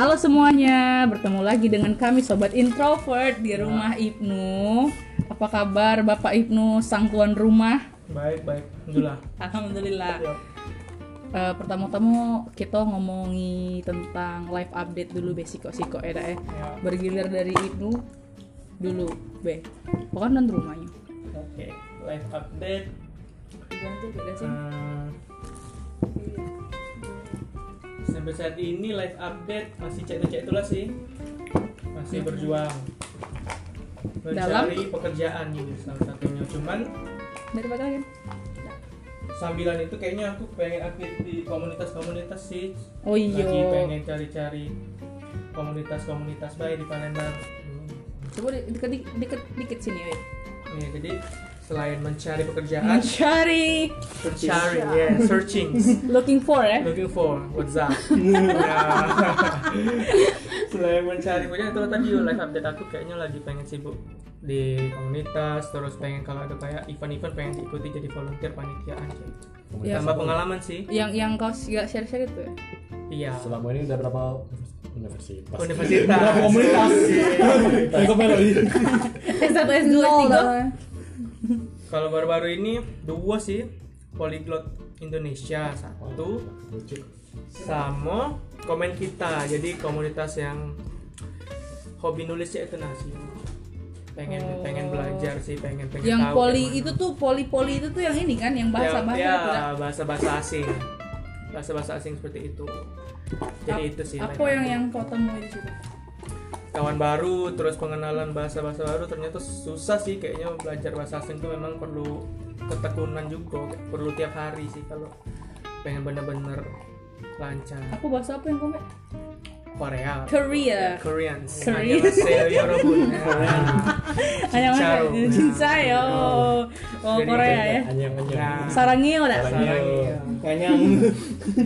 Halo semuanya, bertemu lagi dengan kami Sobat Introvert di rumah Ibnu Apa kabar Bapak Ibnu, sang tuan rumah? Baik, baik. Alhamdulillah. Alhamdulillah Ya. Eh, Pertama-tama kita ngomongi tentang live update dulu besiko-siko ya dah, ya Ya. Bergilir dari Ibnu dulu, be Pokoknya dan rumahnya Oke, live update. Ganti Hmm, sampai saat ini live update masih cek-cek itulah sih. Masih berjuang. Mencari pekerjaan gitu salah satunya. Cuman Dari lagi? sambilan itu kayaknya aku pengen aktif di komunitas-komunitas sih. Oh iya Lagi pengen cari-cari komunitas-komunitas baik di Palembang. Hmm. Coba di- dikit, dikit, sini ya Ya, jadi selain mencari pekerjaan, Mencari mencari, ya, searching. Looking for ya looking for what's up selain mencari punya itu tadi live update aku kayaknya lagi pengen sibuk di komunitas terus pengen kalau ada kayak event-event pengen diikuti jadi volunteer panitiaan gitu. Ya. tambah pengalaman sih Yang yang kau gak share-share itu ya? iya Selama ini udah berapa universitas? universitas Berapa komunitas? Melodi. S1, S2, S3 kalau baru-baru ini dua sih polyglot Indonesia satu sama komen kita jadi komunitas yang hobi nulisnya itu nasi pengen Oh. pengen belajar sih pengen pengen Yang tahu poli kayak itu tuh poli-poli itu tuh yang ini kan yang bahasa-bahasa ya, itu kan? bahasa bahasa asing bahasa bahasa asing seperti itu jadi Ap- itu sih Apa yang yang kau temui di situ? Kawan baru terus pengenalan bahasa bahasa baru ternyata susah sih kayaknya belajar bahasa asing itu memang perlu ketekunan juga perlu tiap hari sih kalau pengen bener-bener lancar Aku bahasa apa yang kau? Korea Korea. Koreans Korea. Annyeonghaseyo, 여러분. Hanya Cincaro. mana? Cinsayo. Oh, Jadi Korea kayak ya. Anyang anyang. Nah. Sarangeo dah. Sarangeo. Kanyang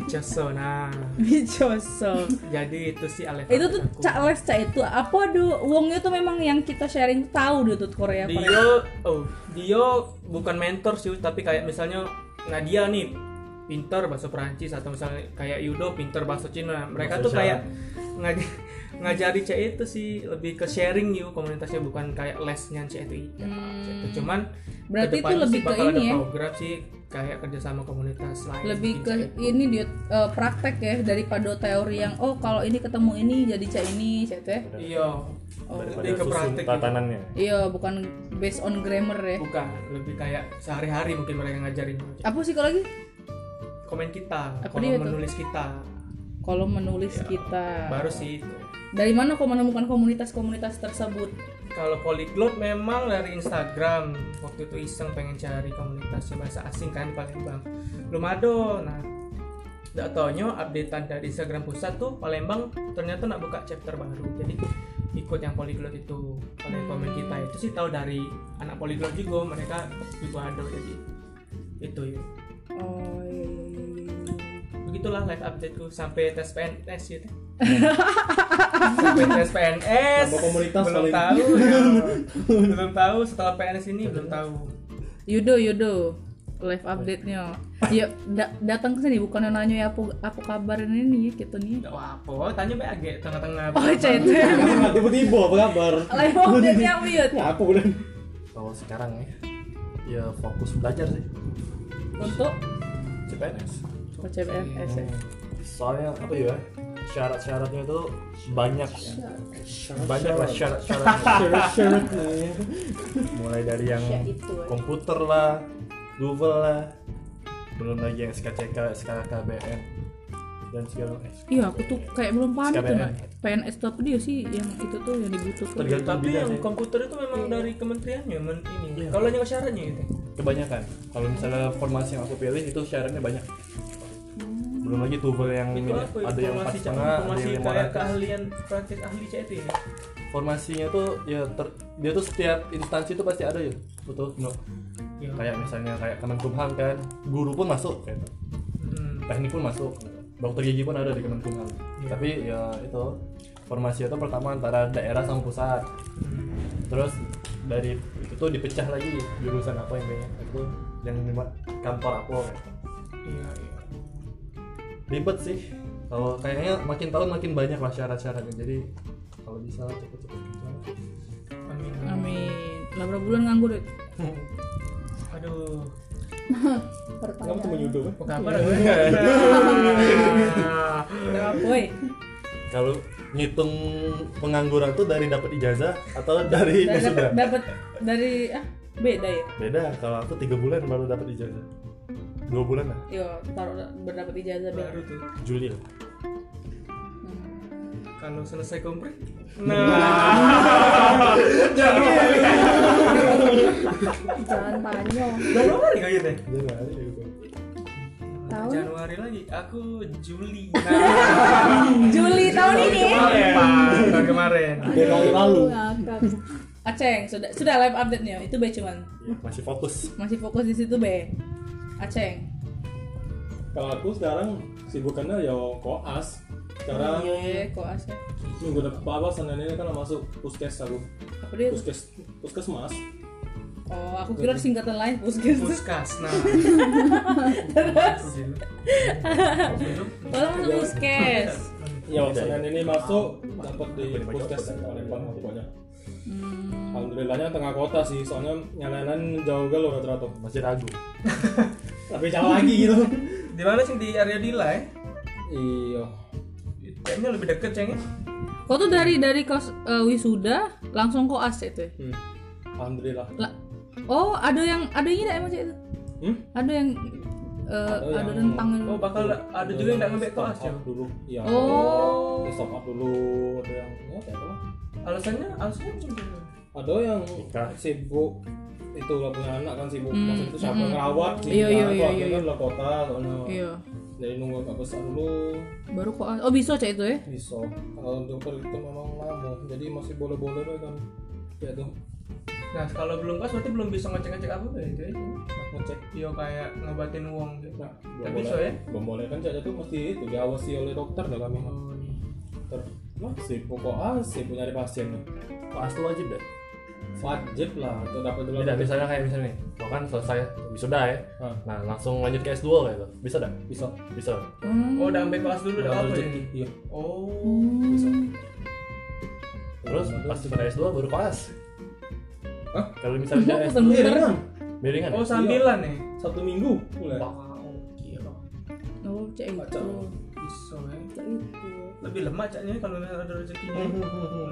Joso nah Bicoso. jadi itu sih alef Itu tuh cak les cak itu apa do wongnya tuh memang yang kita sharing tahu dia tuh Korea Korea. Dio oh Dio bukan mentor sih tapi kayak misalnya Nadia nih pinter bahasa Perancis atau misalnya kayak Yudo pinter bahasa Cina mereka Bahasa tuh kayak ngaj ngajari cek itu sih lebih ke sharing yuk komunitasnya bukan kayak lesnya cek itu iya, cek itu. cuman Hmm. Berarti itu lebih sih ke ini ada ya. program sih kayak kerjasama komunitas lain lebih ke ini dia eh, praktek ya daripada teori yang oh kalau ini ketemu ini jadi cak ini cak itu ya. iya Oh. Lebih ke praktek gitu. tatanannya. Iya, bukan based on grammar ya. bukan lebih kayak sehari-hari mungkin mereka ngajarin Apa sih kalau lagi? Komen kita dia tuh? menulis kita. Kalau menulis Ya, kita. baru sih itu. Dari mana kau menemukan komunitas-komunitas tersebut? kalau polyglot memang dari Instagram. Waktu itu iseng pengen cari komunitas bahasa asing kan di Palembang belum ada nah. Tidak taunya updatean dari Instagram pusat tuh Palembang ternyata nak buka chapter baru. Jadi ikut yang polyglot itu. Yang komen kita itu sih tahu dari anak polyglot juga mereka juga ada jadi itu ya Oh begitulah live updateku sampai tes PNS gitu sampai tes PNS komunitas belum tahu ya. belum tahu setelah PNS ini belum tahu Yudo Yudo live update-nya. Yuk da- datang ke sini bukan nanya ya apa apa kabar ini gitu nih. nggak apa tanya be agak tengah-tengah Oh cet. Nggak tiba-tiba apa kabar? live update-nya apa Yud? Ya apa udah? Kalau sekarang ya, ya fokus belajar sih. Untuk CPNS. Oh, CPNS ya. Soalnya apa ya? Syarat-syaratnya itu banyak ya. Banyak lah syarat-syaratnya. Mulai dari yang Ya, itu, ya. komputer lah, Google lah, belum lagi yang SKCK, SKKBN dan segala macam. Iya aku tuh kayak belum paham tuh. PNS itu apa dia sih yang itu tuh yang dibutuhkan. Tergantung tapi yang sih. komputer itu memang dari kementeriannya men ini Iya. kalau nyawa syaratnya gitu kebanyakan kalau misalnya formasi yang aku pilih itu syaratnya banyak belum lagi tuval yang itu apa ada yang empat setengah ada yang lima ratus keahlian praktis ahli CT ini formasinya tuh ya ter- dia tuh setiap instansi tuh pasti ada ya betul no. Iya. kayak misalnya kayak Kemenkumham kan guru pun masuk gitu. Hmm. teknik pun masuk dokter gigi pun ada di Kemenkumham Iya. tapi ya itu formasi itu pertama antara daerah sama pusat terus dari itu tuh dipecah lagi jurusan apa yang kayaknya itu yang kantor apa gitu. iya iya ribet sih kalau kayaknya makin tahun makin banyak lah syarat-syaratnya jadi kalau bisa cepet-cepet Amin. Amin. Lah berapa bulan nganggur? Dut? Aduh. Kamu cuma nyuduh kan? Apa kabar gue? Boy? kalau ngitung pengangguran tuh dari dapat ijazah atau dari Dari wisuda dapat dapat dari ah beda ya. beda kalau aku tiga bulan baru dapat ijazah dua bulan lah Yo, taruh berdapat ijazah Baru tuh. Juli lah Kalau selesai kompre. Nah. Jangan panjang. Berapa hari kau gitu? Januari gitu Tahun Januari lagi. Aku Juli. Nah. Juli tahun ini. Kemarin. Tahun kemarin. Tahun lalu. Aceng, sudah sudah live update-nya. Itu be cuman Ya, masih fokus masih fokus di situ be. Aceng. Kalau aku sekarang sibukannya ya koas. Sekarang Iya, kok asik. minggu depan apa Senin ini kan masuk puskes aku. Apa dia? Puskes puskesmas. Oh, aku kira singkatan lain puskes. Puskas. Nah. Kalau masuk puskes. Ya Senin ini masuk dapat di puskes Palembang pokoknya. Hmm. Alhamdulillahnya tengah kota sih, soalnya nyalanan jauh gal rata-rata. masih ragu Tapi jauh lagi gitu. Di mana sih di area Dila ya? Iya. Kayaknya lebih deket ceng ya. Kau tuh dari dari kos eh, wisuda langsung koas itu. ya? Hmm. Alhamdulillah. Lah, oh ada yang ada yang tidak emang itu? Hmm? Ada yang eh, Ada ada, yang- rentang yang Oh bakal ada juga yang nggak ngebek koas ya. dulu. Iya. Oh. Ada Stop up dulu, ada yang ya kayak apa? Alasannya alasannya macam? Ada yang sibuk itu lah punya anak kan sibuk. Hmm, maksud itu siapa hmm, ngerawat? Sih Iya, iya, iya, iya, kan iya. lah kota soalnya. Iya, jadi nunggu agak besar dulu. Baru koas. Oh bisa Cik itu ya? bisa. Kalau dokter itu memang lama. Jadi masih boleh-boleh deh kan. Ya tuh Nah kalau belum koas berarti belum bisa ngecek-ngecek apa ya itu ya? ngecek. Yo kayak ngobatin uang gitu. nah boleh bisa ya? belum boleh kan jadi tuh mesti itu diawasi oleh dokter dah kami. Oh, iya. dokter nah sibuk kok ah nyari pasien. Tuh wajib deh wajib lah itu dapat dulu tidak misalnya kayak misalnya nih lo kan selesai wisuda ya Hah. nah langsung lanjut ke S2 kayak gitu bisa dah bisa bisa Hmm. Oh udah ambil koas dulu udah apa ya? iya Oh. bisa terus pas pada S2 baru koas Hah? kalau misalnya dia S2 Bener. Iya, miringan ya? Oh sambilan nih. satu minggu mulai Wow, gila. Oh Cik itu. Bisa ya. Itu. Lebih lemah caknya kalau ada rezekinya. Hmm,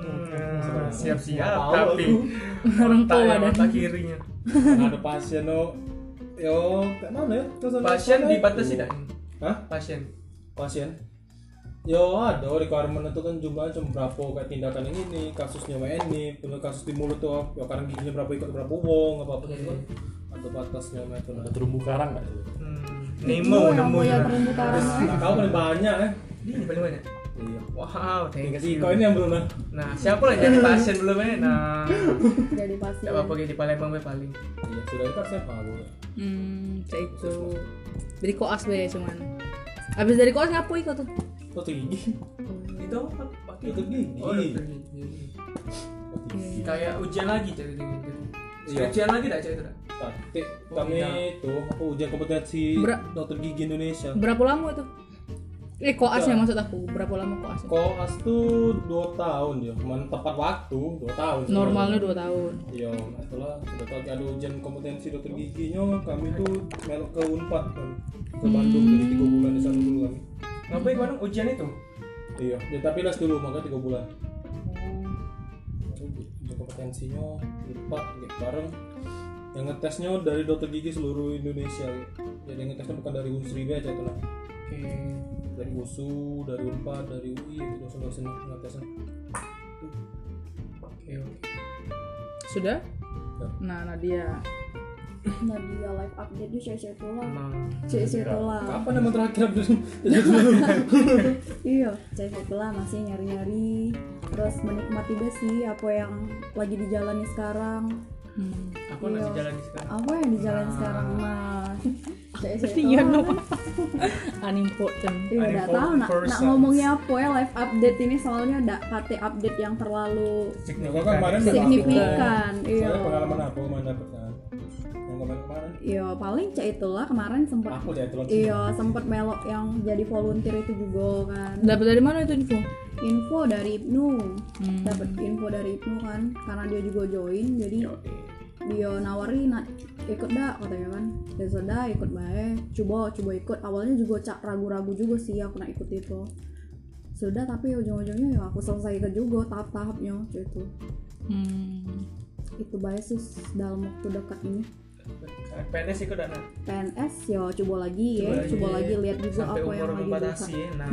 Hmm, Siap-siap Nggak tahu tapi. Orang tua ya, dan otak kirinya. Ada pasien no yo kayak mana ya ada Pasien dibatasi itu? tidak? Hah? Pasien. pasien yo ada requirement itu kan jumlahnya cuma berapa kayak tindakan yang ini kasusnya ini punya kasus di mulut tuh ya karena giginya berapa ikut berapa wong apa apa gitu kan ada batasnya itu ada terumbu karang nggak sih Itu Nemo punya ya. terumbu karang eh. nggak tahu paling banyak ya Ini paling banyak. iya Wow, thank you. kau ini yang belum nah Nah, siapa lah jadi pasien belum ya? Nah, Jadi pasien. tidak apa-apa kayak di Palembang be paling. iya sudah itu saya malu Hmm, Cik itu. Jadi koas be cuman. Abis dari koas ngapain kau tuh? dokter gigi Itu apa? Pakai Dokter gigi. Oh, dokter gigi. dokter gigi Kayak ujian lagi cek gitu. Iya. Ujian lagi itu tak? Tapi Oh, kami tidak. itu apa ujian kompetensi Ber- dokter gigi Indonesia Berapa lama itu? Eh koasnya Ya. maksud aku. Berapa lama koasnya? Koas tuh 2 tahun dia, cuman tepat waktu 2 tahun. Normalnya 2 tahun. Iya, itulah sudah tahu ada ujian kompetensi dokter giginya, kami tuh melok ke Unpad kan. Ke Bandung jadi 3 bulan di sana dulu kami. Ngapain mana ujian itu? Iya, ya, tapi les dulu makanya 3 bulan. Kompetensinya Unpad gitu bareng. Yang ngetesnya dari dokter gigi seluruh Indonesia. gitu. Jadi yang ngetesnya bukan dari Unsri aja itu lah. Oke. Dari USU, dari Unpad, dari UI itu dosen-dosen ngetesnya. Oke, oke. Sudah? Ya. Nah, Nadia. Nah dia live update di share tulang. Nah, Cek share tulang. Kapan emang terakhir update? Iya, cek share tulang masih nyari-nyari. Terus menikmati besi apa yang lagi dijalani sekarang. Hmm. aku Iya. jalan di sekarang. Apa yang dijalani Nah. sekarang Iya, tulang. no. Unimportant. Iya, udah four tahu nak, nak ngomongnya apa ya live update ini soalnya ada KT update yang terlalu Nah, kan udah signifikan. aku. Iya. Soalnya pengalaman aku kemarin. Yang komen kemarin Iya paling cak itulah kemarin sempat aku tulang Iya sempat melok yang jadi volunteer itu juga kan. Dapat dari mana itu info? Info dari Ibnu. Hmm. Dapat info dari Ibnu kan Karena dia juga join Jadi dia nawari nak ikut dah katanya kan. Ya sudah ikut baik coba coba ikut. Awalnya juga cak ragu-ragu juga sih aku nak ikut itu. Sudah tapi ujung-ujungnya ya aku selesai ikut juga tahap-tahapnya gitu Hmm. itu baik sih dalam waktu dekat ini PNS ikut dana PNS ya coba lagi ya. Coba, lagi. lihat juga sampai apa umur yang lagi membatasi ya. Nah,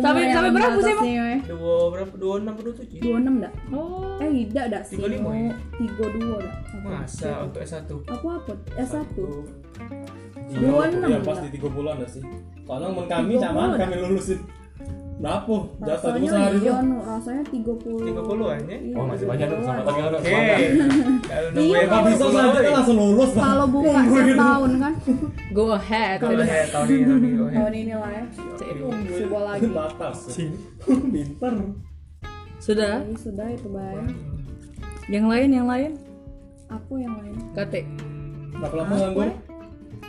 Sampai- yang sampai berapa sih, ya. dua berapa? Dua enam dua tujuh. dua enam dak. Oh. eh tidak dak sih 35 mau ya? tiga dua dak. Masa untuk S 1 apa apa? S satu. Dua iya, enam, pas enggak? di tiga bulan dah sih. Men kami Tiga bulan, kami lulusin berapa? Jatah rasanya sehari iya rasanya 30 aja. Iya, Oh masih banyak tuh 30-an. sama tadi Oke. Kalau Iya, bisa selanjutnya langsung lulus lah. Kalau buka setahun kan. Go ahead. Tahun ini tahun lah ya. Coba lagi. Batas. Pinter. Sudah. Sudah itu baik Yang lain, yang lain? apa yang lain. Kate. berapa lama nganggur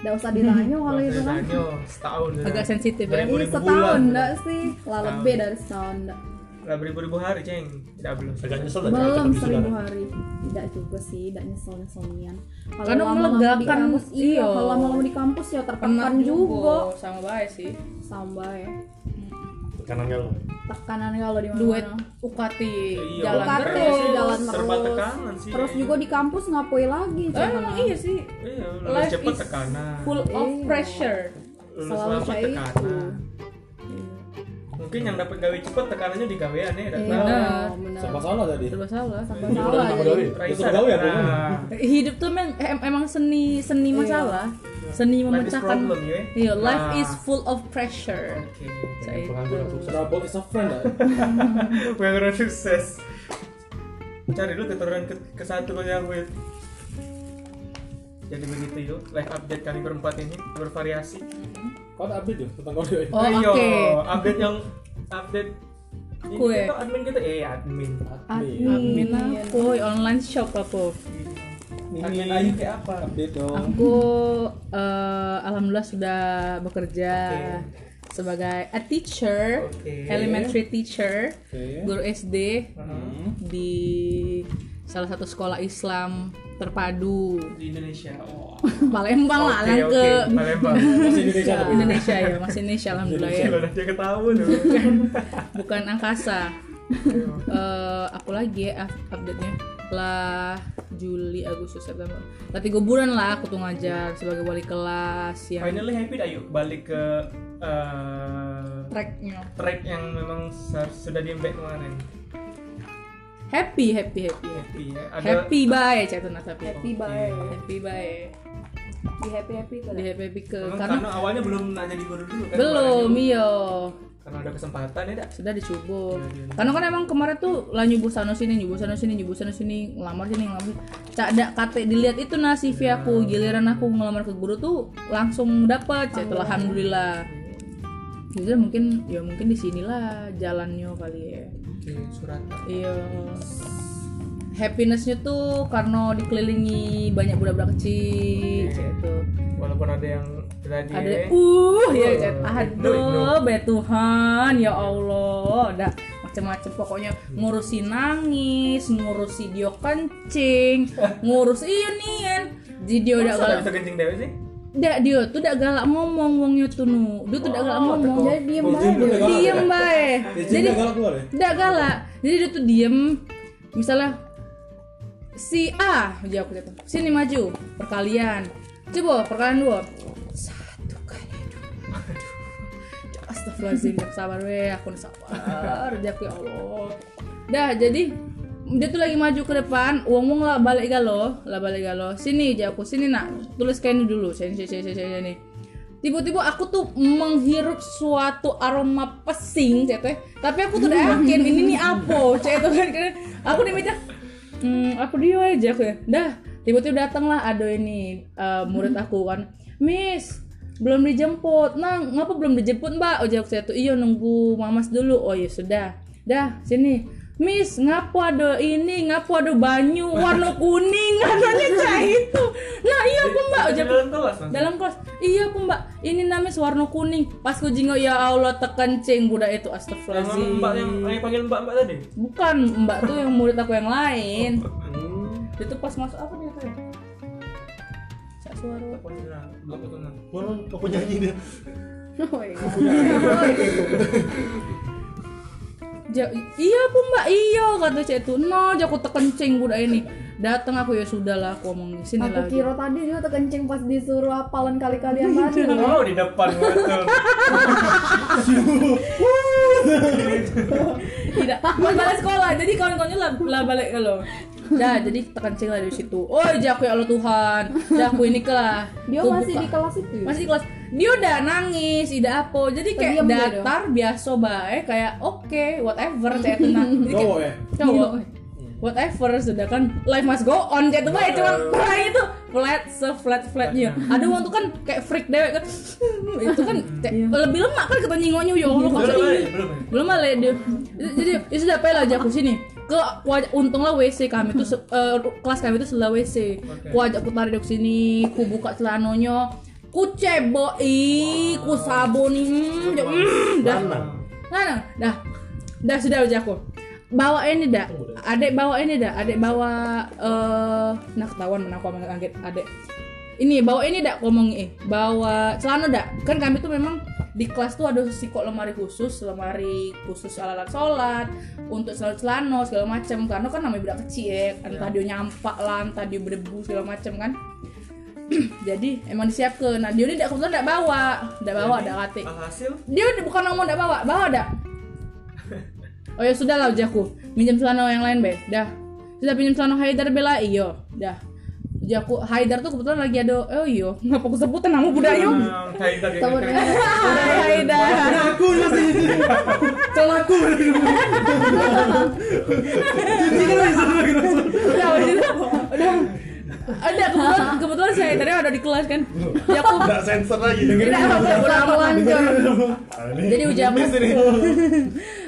Nggak usah ditanya kalau itu kan Tanya setahun. ya. Agak sensitif ya. Ribu setahun enggak sih lah lebih dari setahun enggak Lah beribu-ribu hari, Ceng. Tidak belum. agak nyesel belum seribu hari tidak juga sih tidak nyesel nyeselian kalau Karena di melegakan, kampus iya iya. kalau lama-lama di kampus ya tertekan Penat juga Sama baik sih. sama ya tekanan galau tekanan kalau di mana Duet UKT Iya, jalan UKT, terus. jalan terus. tekanan sih. terus juga di kampus ngapain lagi Eh, emang iya sih. Iya, Life cepet is tekanan. Full of Iya. pressure. Lulus selalu lama kayak itu. tekanan. Mungkin yang dapat gawe cepet tekanannya di gawean ya, enggak Iya. Benar. serba salah tadi Serba salah. Serba salah Terus gawe ya, nah, pokoknya. Hidup tuh emang em- emang seni seni masalah. Seni Life is memecahkan. problem ya. Iya, life Nah. is full of pressure. Oke. Saya pengangguran itu. sukses trouble is a friend lah Pengangguran sukses. Cari dulu keturunan ke, ke satu yang gue. Jadi begitu yuk, live update kami berempat ini bervariasi. kau ada update ya tentang kau Oh, Ayo, oke. update yang update ini Kue. kita admin kita eh admin. Admin aku online shop aku. Admin Ayu kayak apa? update dong Aku eh, alhamdulillah sudah bekerja sebagai a teacher, Oke. elementary teacher, oke guru SD Hmm. di salah satu sekolah Islam terpadu Di Indonesia. Oh. Palembang lah oke. ke Palembang. masih Indonesia tapi Indonesia ya masih Indonesia alhamdulillah ya tuh. bukan angkasa Eh, apa lagi ya up- update-nya lah Juli Agustus September. Lah tiga bulan lah aku tuh ngajar sebagai wali kelas yang Finally happy dah yuk. Balik ke eh, tracknya. track yang memang sudah di embed kemarin. happy happy happy. Happy ya. Ada happy bye catatan tapi happy bye happy bye. Di happy happy tuh di happy happy ke karena karena awalnya belum nak jadi guru dulu kan. belum iyo Karena ada kesempatan ya dak. sudah dicoba Iya, iya. karena kan emang kemarin tuh lah nyubuh sana sini nyubuh sana sini nyubuh sana sini ngelamar sini ngelamar cak ada kate dilihat itu nah CV aku. Giliran aku ngelamar ke guru tuh langsung dapat cak. Itulah alhamdulillah. Jadi mungkin ya mungkin di sinilah jalannya kali ya. Di surat. iya. Happinessnya tuh karena dikelilingi banyak budak-budak kecil cak itu. Walaupun ada yang tadi ada ya. uh ya aduh be Tuhan ya Allah ada macam-macam pokoknya ngurusi nangis ngurusi dia kencing ngurus iya nian jadi dia udah Masa nggak galak bisa kencing dewe sih? Nggak, dia tuh udah galak ngomong wongnya tuh nu dia tuh udah galak ngomong jadi diem Oh, bae diem ya? bae Ya, jadi galak keluar ya galak. Jadi dia tuh diem. Misalnya si A jawab gitu. Sini maju perkalian. Coba perkalian dua. Astagfirullahaladzim, sabar weh, aku sabar, jak ya Allah. Dah, jadi dia tuh lagi maju ke depan, uang uang lah balik galo, lah balik galo. Sini aku sini nak, tulis kayak ini dulu, sini sini sini sini. sini. Tiba-tiba aku tuh menghirup suatu aroma pesing, cek teh. Tapi aku tuh udah yakin ini nih apa, cek itu kan. Aku di meja, hmm, aku dia aja aku ya. Dah, tiba-tiba datanglah ada ini eh, murid aku kan, Miss, belum dijemput. Nah, ngapa belum dijemput Mbak? Oh jawab saya tuh, iya nunggu Mamas dulu. Oh ya sudah. Dah, sini. Miss, ngapo ada ini, ngapo ada banyu warna kuning katanya cah itu. Nah iya aku mbak, Di Ojak dalam kelas dalam kelas iya aku mbak ini namanya warna kuning pas ku jingok ya Allah terkencing budak itu Yang astagfirullahaladzim mbak yang yang panggil mbak mbak tadi bukan mbak tuh yang murid aku yang lain Hmm. itu pas masuk apa dia kayak Sak suara. Mana aku nyanyi dia. Oh, iya. Ja, iya aku mbak iya kata cek itu no aku terkencing budak ini datang aku ya sudahlah aku ngomong sini Aku lagi kira tadi dia terkencing pas disuruh hafalan kali-kalian tadi. Oh di depan tidak pas balik sekolah jadi kawan-kawannya lah, lah balik lo dah jadi terkencing lah di situ. Oh jaku ya Allah Tuhan. Jaku ini kelah Dia masih buka. di kelas itu. ya? masih di kelas. Dia udah nangis tidak apa. Jadi kayak Terdiam dia datar biasa baik kayak oke whatever saya tenang jadi kayak Cowok ya? cowok. Whatever sudah kan life must go on kayak itu baik cuma perang itu flat se flat flatnya. Ada waktu kan kayak freak dewek kan. Itu kan kayak lebih lemak kan kata nyingonyo ya Allah Belum balik, ini belum. belum balik dia. Jadi ya sudah apa aja aku sini ke untunglah WC kami tuh se- eh, kelas kami itu sebelah WC ku ajak ku tarik ke sini ku buka celananya ku ceboi ku sabuni hmm, dah- hmm, dah. Dah. Dah sudah aja aku. Bawa ini dah. Adek bawa ini dah. Adek bawa eh nah ketahuan mana aku kaget adek ini bawa ini dak ngomong eh bawa celana dak. Kan kami tuh memang di kelas tuh ada siko lemari khusus lemari khusus alat sholat untuk selalu celana segala macam. Karena kan namanya budak kecil ya entah dia nyampak lah entah dia berdebu segala macam kan. Jadi emang disiapkan. Nah dia ini dak kebetulan dak bawa. Dak bawa dak kate Alhasil? Dia bukan ngomong dak bawa. Bawa dak? Oh ya sudah lah ujaku minjem celana yang lain be dah. Sudah pinjam celana Haidar bela iyo dah ujaku Haidar tuh kebetulan lagi ada oh iyo ngapa aku sebutan nama budaya hmm, Haidar Hai Haidar Aku masih Celahku udah udah ada kebetulan kebetulan saya tadi ada di kelas kan ya aku Enggak sensor lagi. tidak apa Selalu lancar. jadi ini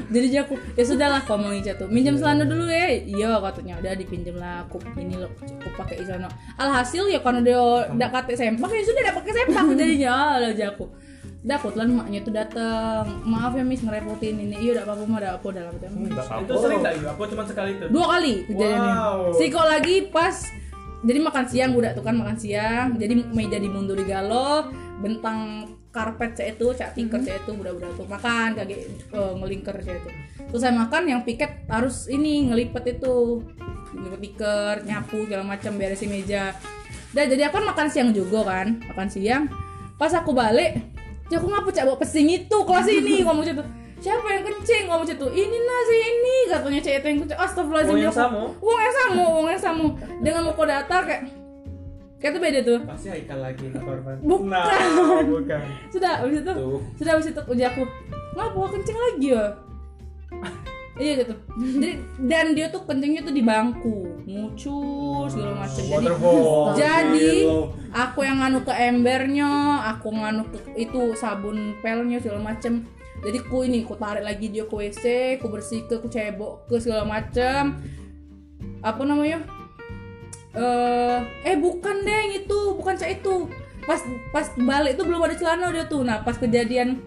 jadi dia aku ya sudahlah ngomongin jatuh minjem celana dulu ya. Iya katanya. Udah dipinjem lah. Aku ini loh aku pakai celana. Alhasil ya karena dia udah kate sempak ya sudah udah pakai sempak. Jadinya lah aku. Dah kebetulan maknya tuh datang maaf ya miss ngerepotin ini. Iya udah apa-apa mah udah apa dalam itu sering gitu? Apa cuma sekali itu? dua kali kejadiannya. Wow. Siko lagi pas jadi makan siang udah tuh kan makan siang. Jadi meja dimundur di galo bentang karpet saya itu cak tiker saya itu budak-budak tuh makan kaget eh, ngelingker saya itu. Terus saya makan yang piket harus ini ngelipet itu. Ngelipet tiker nyapu segala macam beresin meja. Dan jadi aku kan makan siang juga kan makan siang. Pas aku balik ya aku ngapa cak bawa pesing itu? Kelas ini ngomong gitu siapa yang kencing? ngomong gitu ini nasi ini katanya cek itu yang kencing. Astagfirullahaladzim Oh, yang Ya sama? Wong yang sama, wong yang sama. Dengan muka datar kayak kayak itu beda tuh. Pasti Haikal lagi korban. Bukan. Nah, bukan. Sudah habis itu, Tuh. sudah habis itu uji aku, ngapa kencing lagi ya? iya gitu. Jadi dan dia tuh kencingnya tuh di bangku, ngucur segala macam. Jadi jadi Gila. aku yang nganu ke embernya, aku nganu ke itu sabun pelnya segala macem. Jadi ku ini ku tarik lagi dia ke WC, ku bersih ke, ku cebok ke segala macem. Apa namanya? Eh, eh bukan deh yang itu, bukan cak itu. Pas pas balik itu belum ada celana dia tuh. Nah pas kejadian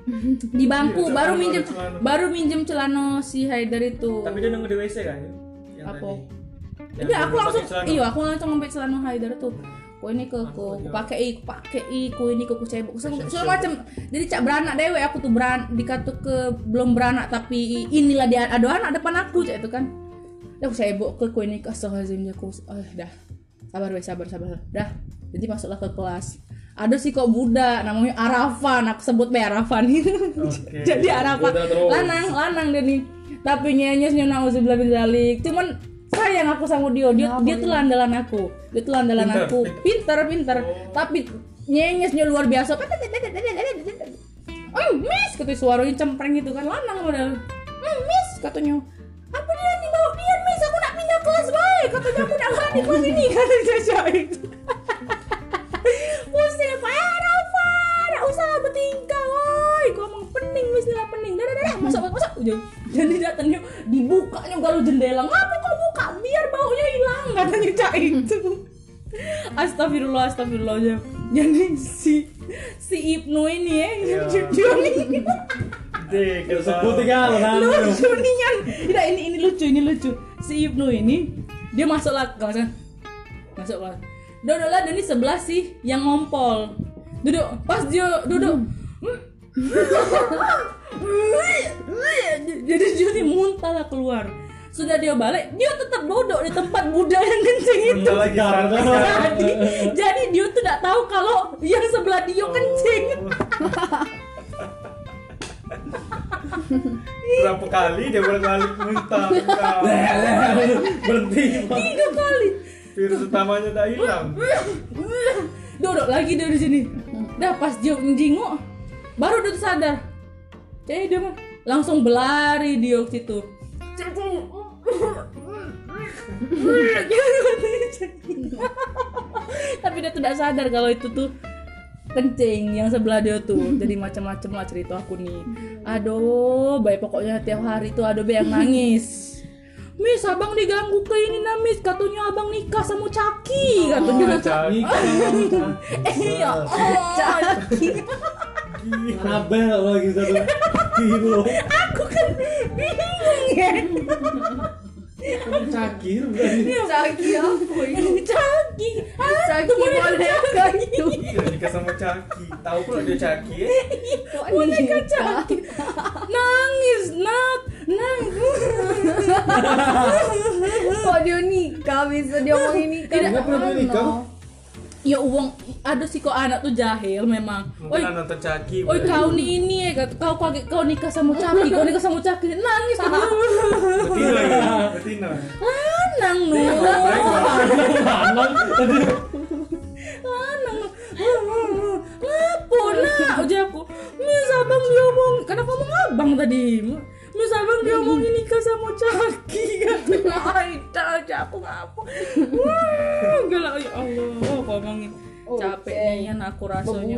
di bangku Iya, baru minjem celana. baru minjem celana si Haidar itu. Tapi dia nunggu di WC kan? Yang Apa? tadi. Yang dia aku langsung iya, aku langsung ngambil celana Haidar tuh. Ku ini ke ku, ku pakai i, ku pakai i, ku ini ke ku cebok, segala macam. Jadi cak beranak dewe aku tuh beran dikatu ke belum beranak tapi inilah dia ada anak depan aku cak itu kan. Aku cebok ke ku ini ke astagfirullahaladzim aku oh, dah. Sabar weh, sabar sabar. Dah. Jadi masuklah ke kelas. Ada sih kok budak namanya Arafan, aku sebut be Arafan. Oke. Jadi Arafan lanang lanang dia nih. Tapi nyenyes nyuna uzubillah bin zalik. Cuman sayang aku sama dia. Dia dia tuh landalan aku. Dia tuh landalan Pinter, aku. Pinter, pinter. Tapi nyenyesnya luar biasa. Oh, miss katanya suaranya cempreng gitu kan lanang modal. Hmm, miss katanya. Apa dia nih bawa dia pindah kelas baik. Katanya aku nak ganti kelas ini Caca itu. Eh Rafa, nak usah bertingkah, woi. Kau emang pening, miss lah pening. Dah, dah, dah, masuk, masuk, masuk. Jadi datangnya dibukanya nyok galu jendela ngapa kau buka biar baunya hilang katanya cak itu astagfirullah astagfirullah ya jadi si si Ibnu ini ya Iya. dia ini Dek, Sebut tiga lo kan. lucu nih kan tidak ini ini lucu ini lucu. Si Ibnu ini dia masuk lah kelas kan masuk kelas duduk lah ini sebelah sih yang ngompol. Duduk pas dia duduk. Jadi dia nih muntah lah keluar. Sudah dia balik dia tetap duduk di tempat Buddha yang kencing itu. lagi jadi, jadi dia tuh tidak tahu kalau yang sebelah dia kencing Berapa kali dia bolak-balik muntah. muntah. Berhenti. Tiga kali Virus utamanya udah hilang. duduk lagi dia di sini dah pas dia jinguk baru dia sadar jadi dia mah langsung berlari dia ke situ tapi dia tidak sadar kalau itu tuh kencing yang sebelah dia tuh jadi macam-macam lah cerita aku nih aduh baik pokoknya tiap hari tuh ada yang nangis Mis, abang diganggu ke ini nah, Mis. Katanya abang nikah sama Caki. Katanya. Eh, ya Allah. Caki. Anabel lagi satu. Aku kan bingung ya. Cakir bukan. Caki apa ini? Caki. Ah, Caki boneka itu. Iya nikah sama Caki. Tahu pula dia Caki. Kok boneka? Caki. Nangis, Nat. Nangis. Kok dia nikah bisa dia mau nikah? Enggak pernah nikah. Ya uang ada sih kok anak tuh jahil memang. Mungkin Oi, nonton Caki. Oi kau nih ini ya, kau kaget kau nikah sama Caki, kau nikah sama Caki, nangis kan? Betina ya. Betina. Lanang nu, lanang nu. Ngapo nak? Ujar aku, Mis abang dia omong, kenapa ngomong abang tadi? Mis abang dia omongin nikah sama Caki katanya. Aida aku ngapo. Wah, gila ya Allah, kau ngomongin Oh, capek oke. nian aku rasanya.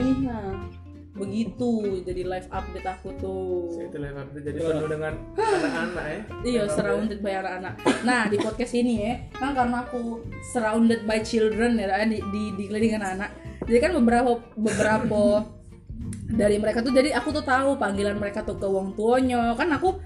Begitu jadi live update aku tuh. Itu lah Pak. jadi penuh dengan anak-anak ya. Iya, surrounded by anak-anak. Nah, di podcast ini ya, kan karena aku surrounded by children ya, di di dikelilingi anak. Jadi kan beberapa beberapa dari mereka tuh jadi aku tuh tahu panggilan mereka tuh ke wong tuanya. Kan aku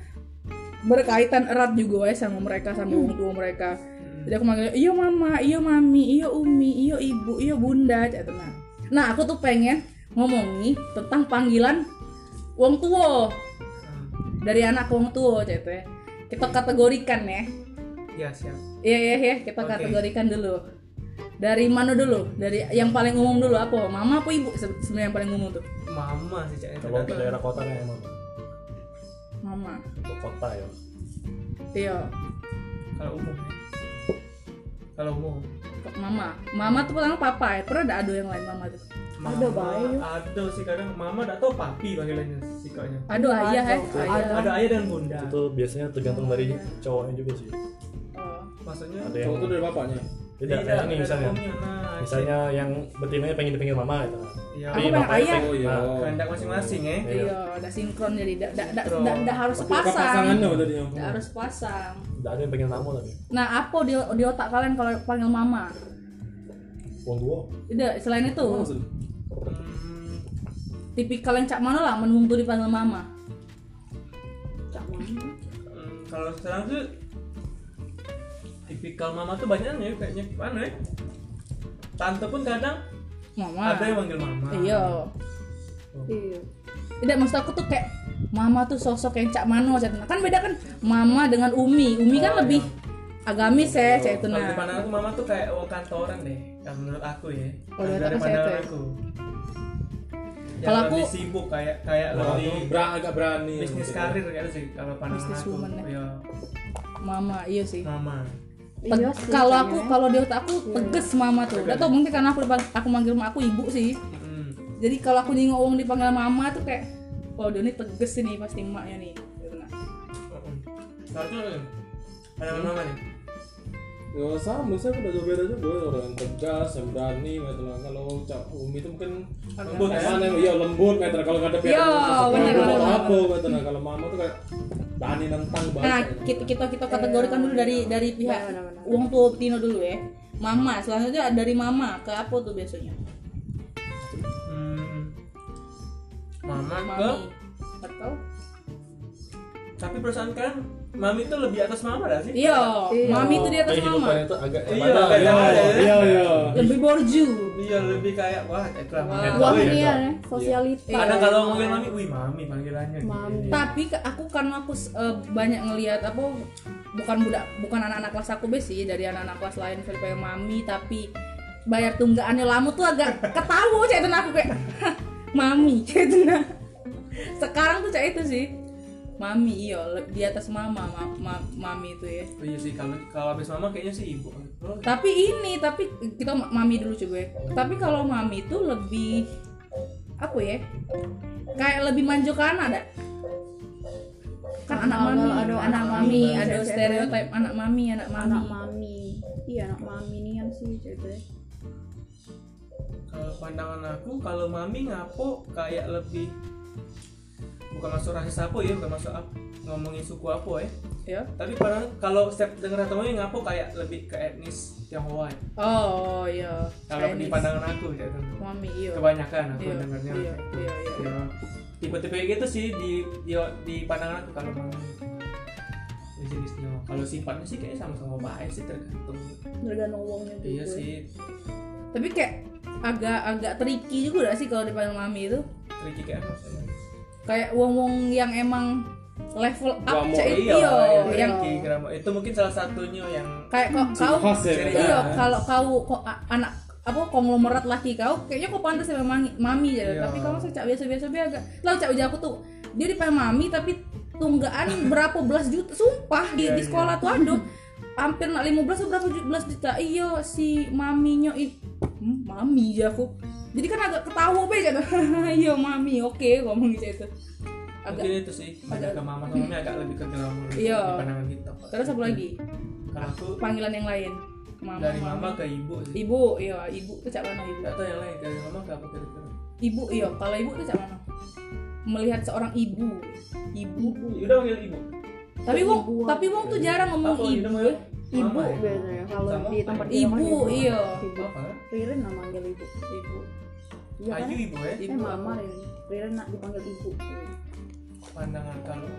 berkaitan erat juga ya sama mereka sama wong tua mereka. Jadi aku manggil, "Iya mama, iya mami, iya umi, iya ibu, iya bunda." Cak, Nah. Nah, aku tuh pengen ngomongi tentang panggilan wong tua dari anak wong tua cek teh. kita kategorikan ya Ya siap. iya iya iya kita kategorikan dulu dari mana dulu dari yang paling umum dulu apa mama apa ibu se- sebenarnya yang paling umum tuh Mama sih Cak. Kalau untuk daerah kota kan emang mama untuk kota ya. iya Kalau umum ya. Kalau umum. kok mama mama tuh pertama papa ya pernah ada ado yang lain mama tuh Ada, Mama, Bay. Ada sih kadang mama enggak tahu papi panggilannya sikapnya. ado ayah ya Ada. ayah Ada ayah dan bunda. Itu biasanya tergantung dari cowoknya juga sih. oh. Maksudnya Ada yang Cowok itu dari bapaknya. Tidak kayak ini misalnya. Nah, Misalnya yang betinanya pengen dipanggil mama gitu. Iya. Aku Tapi pengen ayah. Oh iya. Kehendak masing-masing ya. Iya. iya ada sinkron jadi tidak tidak Sinkron. tidak harus sepasang pasangannya tadi yang tidak harus pasang Tidak ada yang pengen tamu tapi. nah apa di, di otak kalian kalau panggil mama Wong tua. tidak selain itu? Hmm, tipikal yang cak mana lah menung tuh dipanggil mama Cak mana? hmm, kalau sekarang tuh tipikal mama tuh banyak ya kayaknya mana ya? Tante pun kadang mama ada yang manggil mama. iya Iya. tidak maksud aku tuh kayak mama tuh sosok yang cak mano cak kan beda kan mama dengan umi umi kan Oh, lebih agamis ya cak itu Kalau di nah pandangan aku mama tuh kayak orang kantoran deh. Kalau menurut aku ya. Oh, di dari pandangan aku. Kalau aku- lebih sibuk kayak kayak Orang lebih bra- agak berani. bisnis gitu. karir kayak sih kalau pandangan aku. woman ya. Iya, mama iya sih mama. Iya kalau aku kalau di otak aku tegas mama tuh. Atau mungkin karena aku aku manggil aku ibu sih. Hmm. jadi kalau aku nyinggung orang dipanggil mama tuh kayak oh dia ini tegas ini pasti emaknya nih. Gitu nah tuh pandangan mama nih. Ya sama, saya udah jauh beda juga orang yang tegas, yang berani, meter kalau cak Umi itu mungkin lembut ya? mana ya lembut meter kalau nggak ada Iya, benar, benar, apa meter kalau mama tuh kayak berani nentang Nah, bahasa. kita kita, kita kategorikan dulu dari dari pihak uang tua Tino dulu ya. Mama, selanjutnya dari mama ke apa tuh biasanya? Hmm. Mama ke. Atau? tapi perasaan kan mami itu lebih atas mama dah sih Iya, mami itu di atas mama. kehidupan itu agak Iya, beda. beda. Iya, iya, iya. Lebih borju. iya lebih kayak wah mami Wah, Wah ya, ya, sosialita. kadang kalau ngomongin mami wih mami panggilannya Mami. gitu. Tapi ke- aku kan aku eh, banyak ngelihat apa bukan budak bukan anak-anak kelas aku be sih dari anak-anak kelas lain kayak mami tapi bayar tunggaannya lama tuh agak ketawa cek itu aku kayak "Hah, mami cek itu nah. Sekarang tuh cek itu sih mami iya le- di atas mama ma- ma- mami itu ya. Oh iya sih kalau kalau habis mama kayaknya sih ibu Oh, Tapi ini tapi kita ma- mami dulu coba ya. Tapi kalau mami itu lebih apa ya? Kayak lebih manjo ke anak dah. Kan anak Kalau mami, ada anak anak mami, mami, ada stereotip anak mami, anak mami. anak mami. Iya anak mami nih yang sih ya. kalau pandangan aku kalau mami ngapo kayak lebih bukan masuk rasis apa ya bukan masuk ap- ngomongin suku apa ya Ya. tapi pada kalau setiap dengar mami ngapo kayak lebih ke etnis Tionghoa ya. Oh iya. kalau di pandangan aku gitu mami iya. kebanyakan aku Iya, dengarnya iya, iya, iya. Ya, tipe-tipe gitu sih di di, di pandangan aku kalau mami di jenisnya kalau sifatnya sih kayaknya sama-sama baik sih tergantung Tergantung uangnya juga. iya sih Tapi kayak agak agak tricky juga gak sih kalau dipanggil mami itu? tricky kayak apa Kayak wong-wong yang emang level up cek iya, iya, iya, yang itu mungkin salah satunya yang kayak kok kau ya, iya khas. kalau kau kok anak apa konglomerat laki kau kayaknya kok pantas sama mami, mami ya. Iya. tapi kamu cak biasa biasa biasa agak lalu cak uja aku tuh dia dipanggil mami tapi tunggaan berapa belas juta sumpah di, Iya, di sekolah tuh aduh hampir nak 15 atau berapa belas juta. Iya si maminya ini hmm, mami ya aku jadi kan agak ketawa be gitu. Iya mami oke ngomong gitu. Itu agak mungkin itu sih banyak ke mama sama mami agak lebih ke glamour Iya. di pandangan kita terus apa lagi? Kalau aku panggilan yang lain mama dari mami. mama ke ibu sih. Ibu iya ibu tuh cak mana ibu? Gak tau yang lain dari mama ke apa kira-kira? Ibu iya kalau ibu tuh cak mana? Melihat seorang ibu. Ibu. Udah panggil ibu. Tapi wong tapi wong tuh jarang ngomong Apa, ibu. namanya? Ibu. Mama ya? biasanya kalau di tempat Ibu, iya. Ibu. Ririn lah manggil ibu. ibu Iya kan? Ayu ibu ya Eh Ibu. mama Ririn. Ririn nak dipanggil ibu. pandangan kalau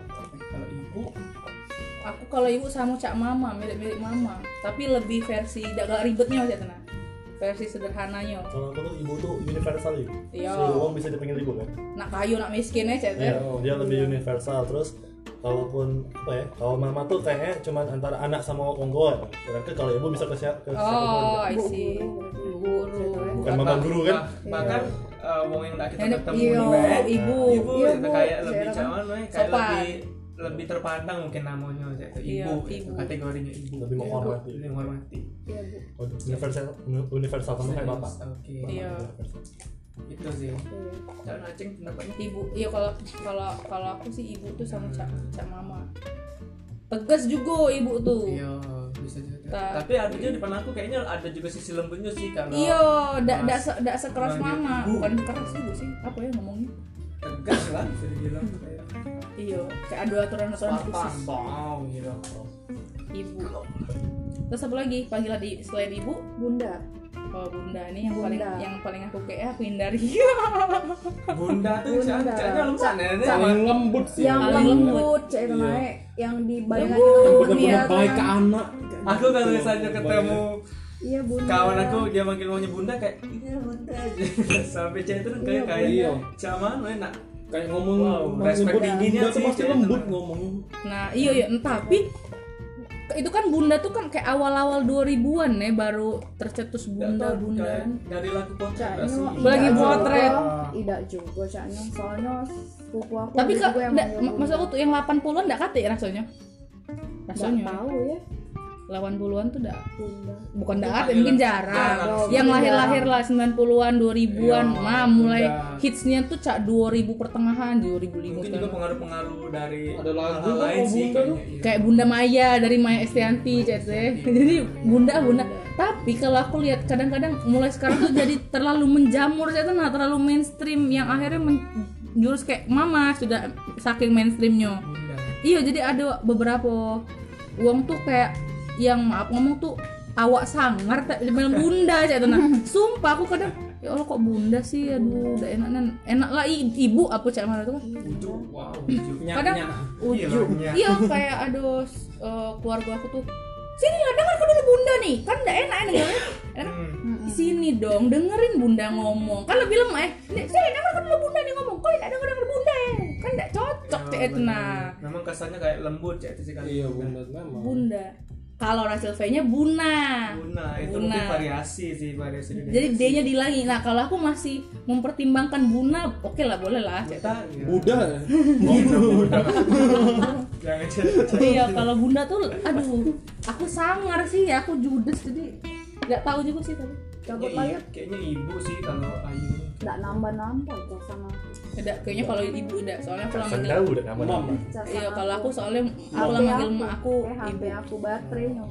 kalau ibu aku kalau ibu sama cak mama mirip-mirip mama tapi lebih versi agak ribetnya aja tenang versi sederhananya Kalau aku tuh ibu tuh universal ibu. Iya. Semua orang bisa dipanggil ibu kan. nak kayu nak miskin aja Iya, tuh dia lebih universal terus kalaupun apa ya kalau mama tuh kayaknya cuma antara anak sama orang tua berarti kalau ibu bisa ke siapa ke oh I Bu see guru, guru bukan mama guru kan? Bah- bahkan eh, wong yang tak kita ketemu iya, di bed, ibu. ibu Iya, itu kayak lebih cawan kayak lebih lebih terpandang mungkin namanya gitu. Iya, ibu, ibu. kategorinya ibu. Lebih menghormati. lebih menghormati. Iya bu. Universal universal sama kayak bapak. Oke. Iya. itu sih. Iya. dan acing pendapatnya ibu iya kalau kalau kalau aku sih ibu tuh sama cak cak mama tegas juga ibu tuh. Iya bisa juga Ta- tapi ada juga di depan aku kayaknya ada juga sisi lembutnya sih kalau iya dak dak se- dak sekeras mama. Ibu. bukan keras ibu sih apa ya ngomongnya? Tegas lah bisa dibilang kayak. Iya kayak ada aturan aturan khusus. Bau gitu. Ibu. Terus apa lagi? Panggilan di selain ibu? Bunda. Oh bunda ini yang paling Bunda. yang paling aku kayak aku hindari bunda tuh Bunda. caranya nenek Paling lembut sih. Yang Paling lembut, cek itu Iya. naik. Yang di bayangan Bener-bener Iya, baik ke anak. aku kalau misalnya ketemu Iya bunda. kawan aku dia manggil maunya bunda kayak iya bunda aja sampai cewek itu kan kayak Iya, kayak iya. cuman enak Kayak ngomong Wow, respect lembut. tingginya sih, pasti cewek lembut ngomong. nah iya iya tapi itu kan bunda tuh kan kayak awal-awal 2000-an ya baru tercetus bunda bunda dari lagu Caknya konsentrasi Lagi potret. Tidak juga caknya. Soalnya sepupu aku tapi kak maksud aku tuh yang 80-an enggak kate rasanya Nggak rasanya tahu ya. 80-an tuh udah Bunda. bukan udah ada mungkin jarang. Oh, yang mungkin lahir-lahir lah 90-an 2000-an Iya, mah mulai udah. hitsnya tuh cak 2000 pertengahan 2005 mungkin juga pengaruh-pengaruh dari Ada lagu hal-hal kan lain sih iya. kayak Bunda Maya dari Maya Estianti cete jadi Bunda Bunda. Tapi kalau aku lihat kadang-kadang mulai sekarang tuh jadi terlalu menjamur cete nah terlalu mainstream. Yang akhirnya menjurus kayak mama sudah saking mainstreamnya. Iya jadi ada beberapa uang tuh kayak yang maaf ngomong tuh awak sangar tak bilang bunda aja tuh nah. Sumpah aku kadang ya Allah kok bunda sih? Aduh udah enak nan. Enak lah i- ibu apa cak mana tuh? Kan kadang Iya, ujuk. maknya. iya kayak aduh eh, keluarga aku tuh sini lah dengar kau dulu bunda nih. Kan udah enak enak enak. Hmm. sini dong dengerin bunda ngomong. Kan lebih lemah eh. "Nih, sini dengar kau dulu bunda nih ngomong. Kau tidak dengar dengar bunda ya kan tidak cocok cak itu nah. Memang kesannya kayak lembut ya itu sih kan. Iya bunda memang. bunda kalau Rachel V nya buna. Buna itu Buna. mungkin variasi sih variasi jadi D nya dilangi nah kalau aku masih mempertimbangkan buna oke lah boleh lah. Kita iya. Buddha. jangan cerita. Iya kalau bunda tuh aduh aku sangar sih ya aku judes jadi nggak tahu juga sih tapi Cabut Kayaknya, lah iya, ya. kayaknya ibu sih kalau Ayu. Nggak nambah-nambah kok sama Ada kayaknya kalau ibu udah soalnya aku manggil Sendau udah nama Mam. cas Iya sama kalau aku soalnya aku HP manggil aku HP aku baterainya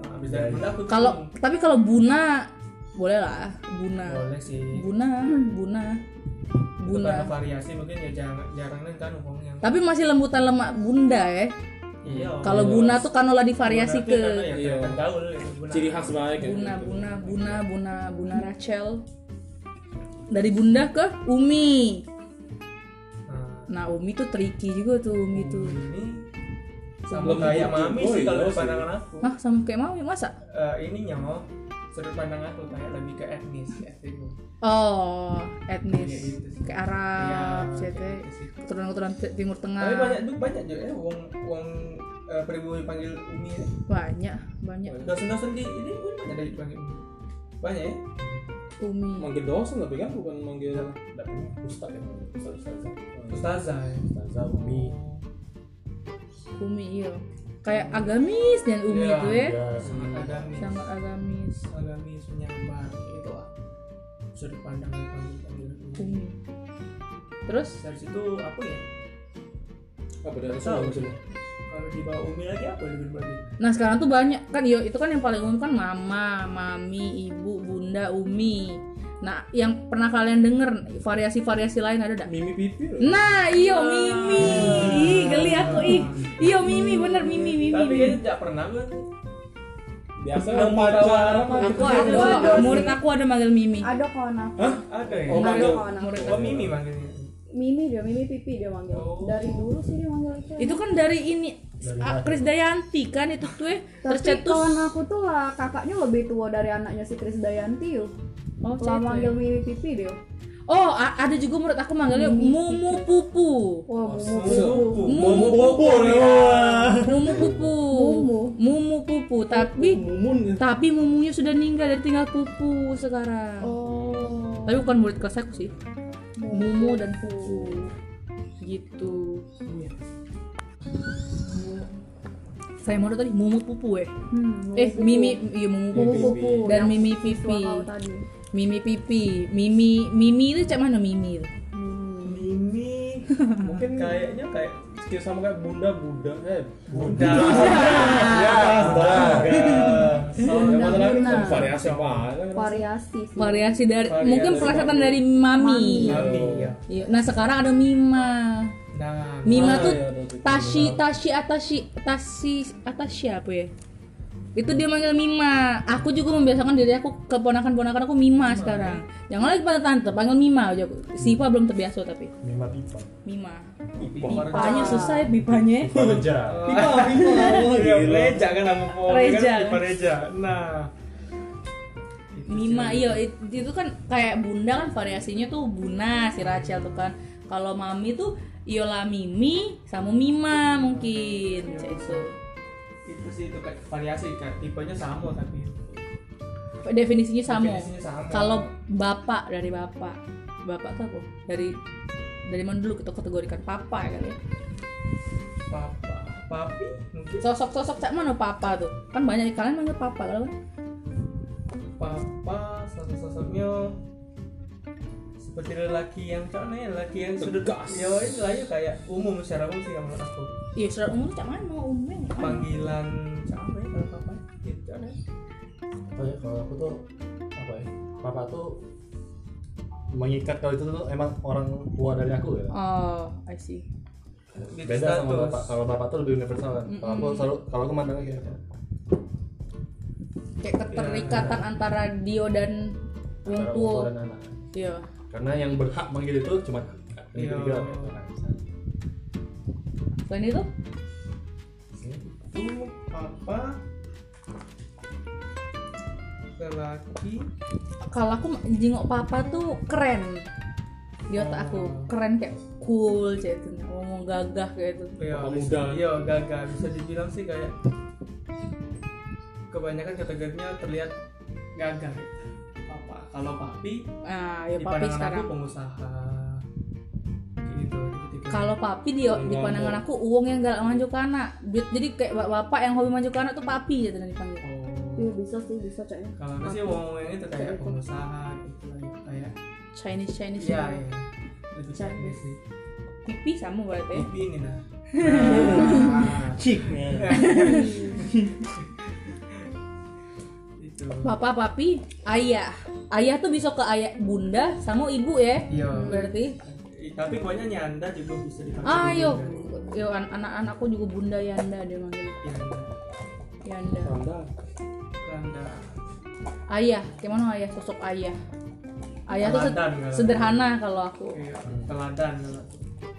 Nah, habis dari bunda aku Kalau tapi kalau Buna boleh lah Buna. boleh sih Buna, Buna, Itu Buna. karena variasi mungkin ya jarang jarang kan ngomongnya Tapi masih lembutan lemak Bunda ya. Iya Kalau iya. Buna tuh kan lah divariasi ke Iya. Ciri khas baik. ya. Buna, Buna, Buna, Buna, Buna Rachel. Dari Bunda ke Umi. Nah, Nah Umi tuh tricky juga tuh Umi tuh. ini sama kayak mami sih iya kalau pandangan aku Hah sama kayak Mami masa? Eh, ininya mau sudut pandang aku kayak lebih ke etnis etnis Oh, Iya, etnis. gitu sih. Kayak Arab, CT, gitu keturunan-keturunan Timur Tengah. tapi banyak juga banyak juga ya uang uang eh, pribumi panggil umi ya. banyak, banyak. dosen-dosen di ini pun banyak dari panggil umi banyak ya Umi. Manggil dosen tapi kan bukan manggil ustaz ya ustaz ustaz ustazah ya ustazah umi Umi iya. Kayak agamis dan Umi Iya, itu ya. ya sangat agamis Sama agamis. agamis menyambar gitu lah sudut pandang dari panggil panggil umi. Terus dari situ apa ya apa dari Tahu. Maksudnya? kalau di bawah umi lagi apa lebih berarti Nah sekarang tuh banyak kan yo itu kan yang paling umum kan mama, mami, ibu, bunda, umi. Nah yang pernah kalian denger variasi-variasi lain ada dak? Mimi pipi loh. Nah iyo mimi, ih geli aku ih, iyo mimi bener mimi mimi. tapi mimi. tidak pernah kan Biasa tawaran. mah Aku ada, Ada. murid aku ada manggil mimi. ada kawan aku Hah? ada ya Oh, ada kawan aku Murid oh mimi manggilnya Mimi dia Mimi pipi dia manggil Oh. dari dulu sih dia manggil itu Itu kan dari ini Dari ah, lahir. Krisdayanti kan itu tuh tapi tercetus. kawan aku tuh lah kakaknya lebih tua dari anaknya si Kris Dayanti yuk Oh, lah manggil Mimi pipi dia Oh, ada juga murid aku manggilnya Mumu Pupu. wah mumu Supu. Mumu ya. Mumu Pupu. Mumu. Mumu Pupu, tapi Mumun. tapi mumunya sudah meninggal dan tinggal Pupu sekarang. oh Tapi bukan murid kelas aku sih. Mumu dan Pupu. Gitu. Saya mau tadi Mumu Pupu eh. hmm, Eh, Mimi iya Mumu mumu Pupu pupu dan Mimi Pipi. Mimi Pipi, Mimi Mimi itu cak mana Mimi itu? Hmm. mimi Mungkin kayaknya kayak kayak sama kayak bunda bunda eh Bunda ya astaga ya masalah bunda. kan variasi banget variasi sih. Variasi dari Variasi mungkin pelesetan dari Mami. mami ya Iya. Nah, sekarang ada Mima. Nah Mima tuh iya. Tashi Tashi Atashi Tashi Atashi apa ya? Itu dia manggil Mima. Aku juga membiasakan diri aku ke ponakan-ponakan aku Mima sekarang. Jangan lagi panggil tante, panggil Mima aja. Siva belum terbiasa tapi lima pipa Mima. Pipa Pipanya susah ya pipanya. pipa reja pipa pipa oh, Iya, gila. Reja kan nama pohon Reja. kan Pipa Reja. Nah. Mima, iya it- itu kan kayak bunda kan variasinya tuh Buna si Rachel tuh kan. Kalau mami tuh Iola Mimi sama Mima mungkin. Cak itu. Itu sih itu kayak variasi kayak tipenya sama tapi Definisinya sama. Definisinya sama. Kalau bapak dari bapak, bapak tuh apa? Dari dari mana dulu kita kategorikan papa ya kali ya? papa papi mungkin sosok-sosok cak mana papa tuh kan banyak kalian manggil papa kalau kan papa sosok-sosoknya seperti lelaki yang nih lelaki yang sudah Tegas. ya ini lah ya kayak umum secara umum sih kalau menurut aku iya secara umum cak mana umumnya panggilan cak apa ya kalau papa gitu cak nih Oh ya, kalau aku tuh apa ya? Papa tuh mengikat kalau itu tuh emang orang tua dari aku ya. oh I see Gitu Beda sama status. bapak. Kalau bapak tuh lebih universal kan. Kalau aku selalu kalau aku mandangnya kayak gitu. kayak keterikatan antara Dio dan orang tua dan anak. iya Karena yang berhak manggil itu cuma ini Iya. ketiga. selain itu? Itu papa lelaki. Kalau aku jenguk papa tuh keren. Di otak aku keren kayak cool cek itu ngomong gagah kayak itu ya Papa muda. iya gagah. Bisa dibilang sih kayak kebanyakan kategorinya terlihat gagah kalau papi? Nah ya di papi pandangan sekarang. aku pengusaha gitu kalau papi di di pandangan aku uang yang gak maju ke anak. Duit jadi kayak bap- bapak yang hobi maju ke anak tuh papi gitu dipanggil. Oh. Iya bisa sih bisa caknya kalau aku sih ngomong yang itu kayak Itu. pengusaha gitu lah kayak Chinese Chinese iya gitu. iya. Lebih Chinese. sih pipi sama berarti ya? TV ini nah. Nah, Bapak, papi, ayah. Ayah tuh bisa ke ayah bunda sama ibu ya. iya Berarti tapi pokoknya nyanda juga bisa dipakai ah yo juga. yo an- anak-anakku juga bunda Yanda dia manggil Yanda Yanda. Anda. Yanda Ayah, gimana ayah sosok ayah? Ayah tuh sed- Teladan, kalau- sederhana kalau aku. Iya, teladan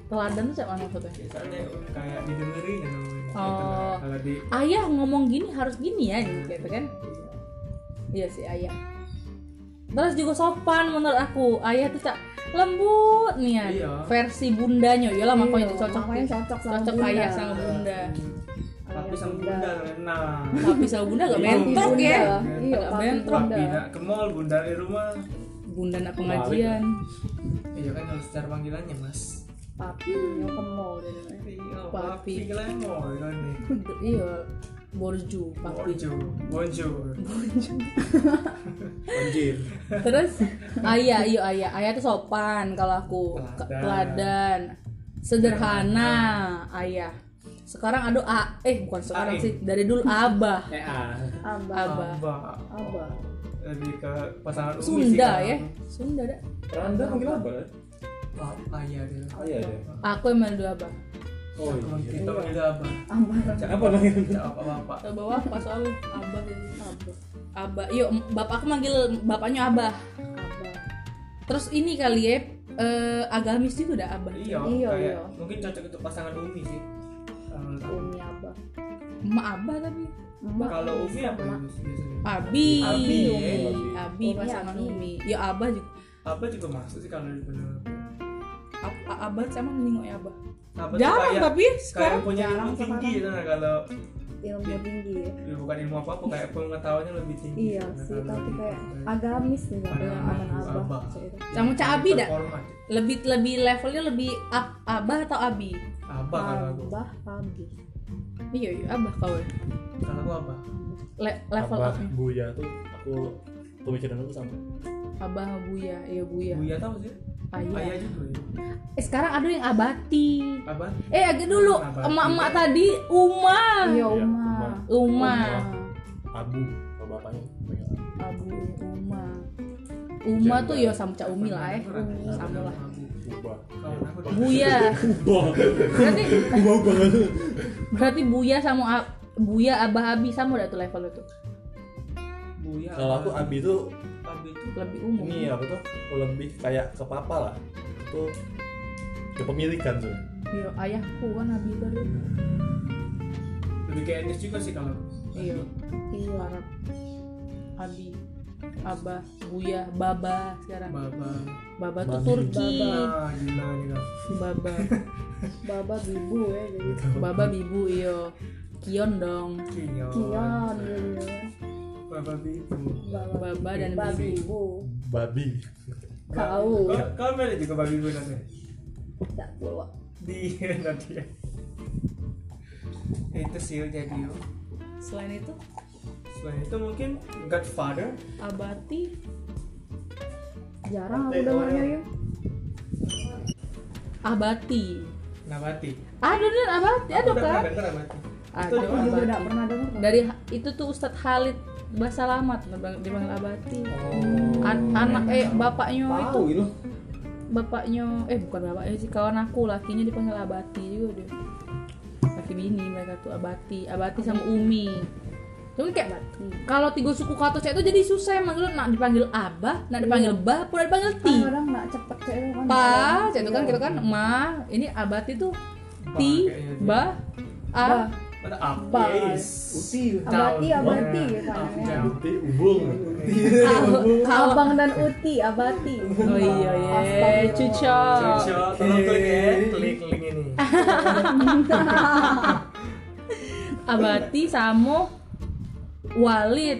Teladan tuh siapa maksudnya? biasanya kayak didengerin kan namanya. Oh. Gitu lah. kalau di Ayah ngomong gini harus gini ya gitu kan? Iya sih ayah. Terus juga sopan menurut aku. Ayah tuh cak lembut nih ya. Iya. Versi bundanya. Iyalah makanya Iya, itu cocok. makanya cocok sama cocok bunda. ayah sama bunda. tapi sama bunda nah Tapi sama bunda gak Iya, bentrok bunda. ya. Iya, papi bentrok. bunda. papi nak ke mall bunda di rumah Bunda nak pengajian. iya kan harus secara panggilannya mas papi yang ke mall iya Papi. papi kalian mall kan Iya. Borju, bonjour bonjour Anjir. Terus ayah, iya ayah, ayah tuh sopan kalau aku Ke- Teladan. sederhana ayah. Sekarang ada a, eh bukan sekarang Aing. sih, dari dulu abah, Eh ah. abah abah. abah abah lebih ke pasangan umi sih Sunda kalau ya. Sunda dah. Anda panggil apa? ya? Oh, ayah dia Oh iya deh. Aku yang manggil abah. Oh Kalau iya. kita panggil abah abah Apa namanya? Cak apa bapak Ke bawah pas soal abah jadi abah. Abah, yuk bapak aku manggil bapaknya abah. abah Terus ini kali ya, eh, agamis juga dah abah. iya Iya, iya. mungkin cocok untuk pasangan umi sih aku. umi abah Emak abah tapi. Kalau umi apa ya Abi, Abi, Umi. Abi, pasangan Abi. Umi. Ya abah juga. apa juga masuk sih kalau di A- abah sama nengoknya abah. apa tuh Jarang tapi sekarang punya ilmu tinggi nah kalau ilmu tinggi ya ya bukan ilmu apa apa kayak pengetahuannya lebih tinggi iya sih tapi kayak agamis nih aku, abah abah. Cak itu. sama Cak Abi dah. Lebih lebih levelnya lebih ab- abah atau abi? abah kalau aku abah abi Iya, iya abah kau. ya. kalau aku apa Le- level Abah, abah. Buya tuh aku pemikiran aku sama. Abah Buya, iya Buya. buya tahu sih Ayah. ayah juga ya Eh sekarang ada yang abati. abah Eh agak dulu Abati. emak-emak tadi Uma. iya Iya, uma Uma. Abu, kalau bapaknya Abu. Uma. Uma tuh ya sama Cak Umi lah eh. Umi. Sama lah. Buya. Berarti berarti Buya sama Buya Abah Abi sama udah tuh level itu. buya Kalau aku Abi tuh abi itu Lebih umum. ini apa tuh lebih kayak ke papa lah. Itu kepemilikan tuh. Iya, ayahku kan Abi tadi. lebih kayak etnis juga sih kalau Iya. iya Arab. Abi. Abah, Buya, Baba sekarang. baba Baba tuh Babi. Turki. ah gila gila Baba. baba bibu ya jadi Baba Bibu iyo. Kion dong. kion kion gitu baba bibu baba dan baba Bibi. bibu Babi. kau. Kau mana juga babi bibu nanti? Tak keluar. Di nanti ya. Itu sih jadi. Yo. selain itu? Selain itu mungkin Godfather. Abati jarang aku dengarnya ya. Abati Nabati ada dan abati ada kan ada Itu aku juga abati. tidak pernah dengar dari itu tuh Ustadz Khalid Basalamat dipanggil abati Oh. An- anak eh bapaknya itu Tahu itu. bapaknya eh bukan bapaknya sih kawan aku lakinya dipanggil abati juga dia. Laki bini mereka tuh abati abati sama umi. Cuman kayak kalau tiga suku kata cek itu jadi susah emang. Lu nak dipanggil abah nak dipanggil bah pun dipanggil ti. Kadang nggak cepet cek itu kan pa cek itu kan iya. gitu kan ma ini abati tuh ti bah a Apa? Util. abati abati. Util ubung. abang dan uti abati oh iya ya Astagfirullah. cuco Cuco, tolong klik ya, klik link ini. abati sama walid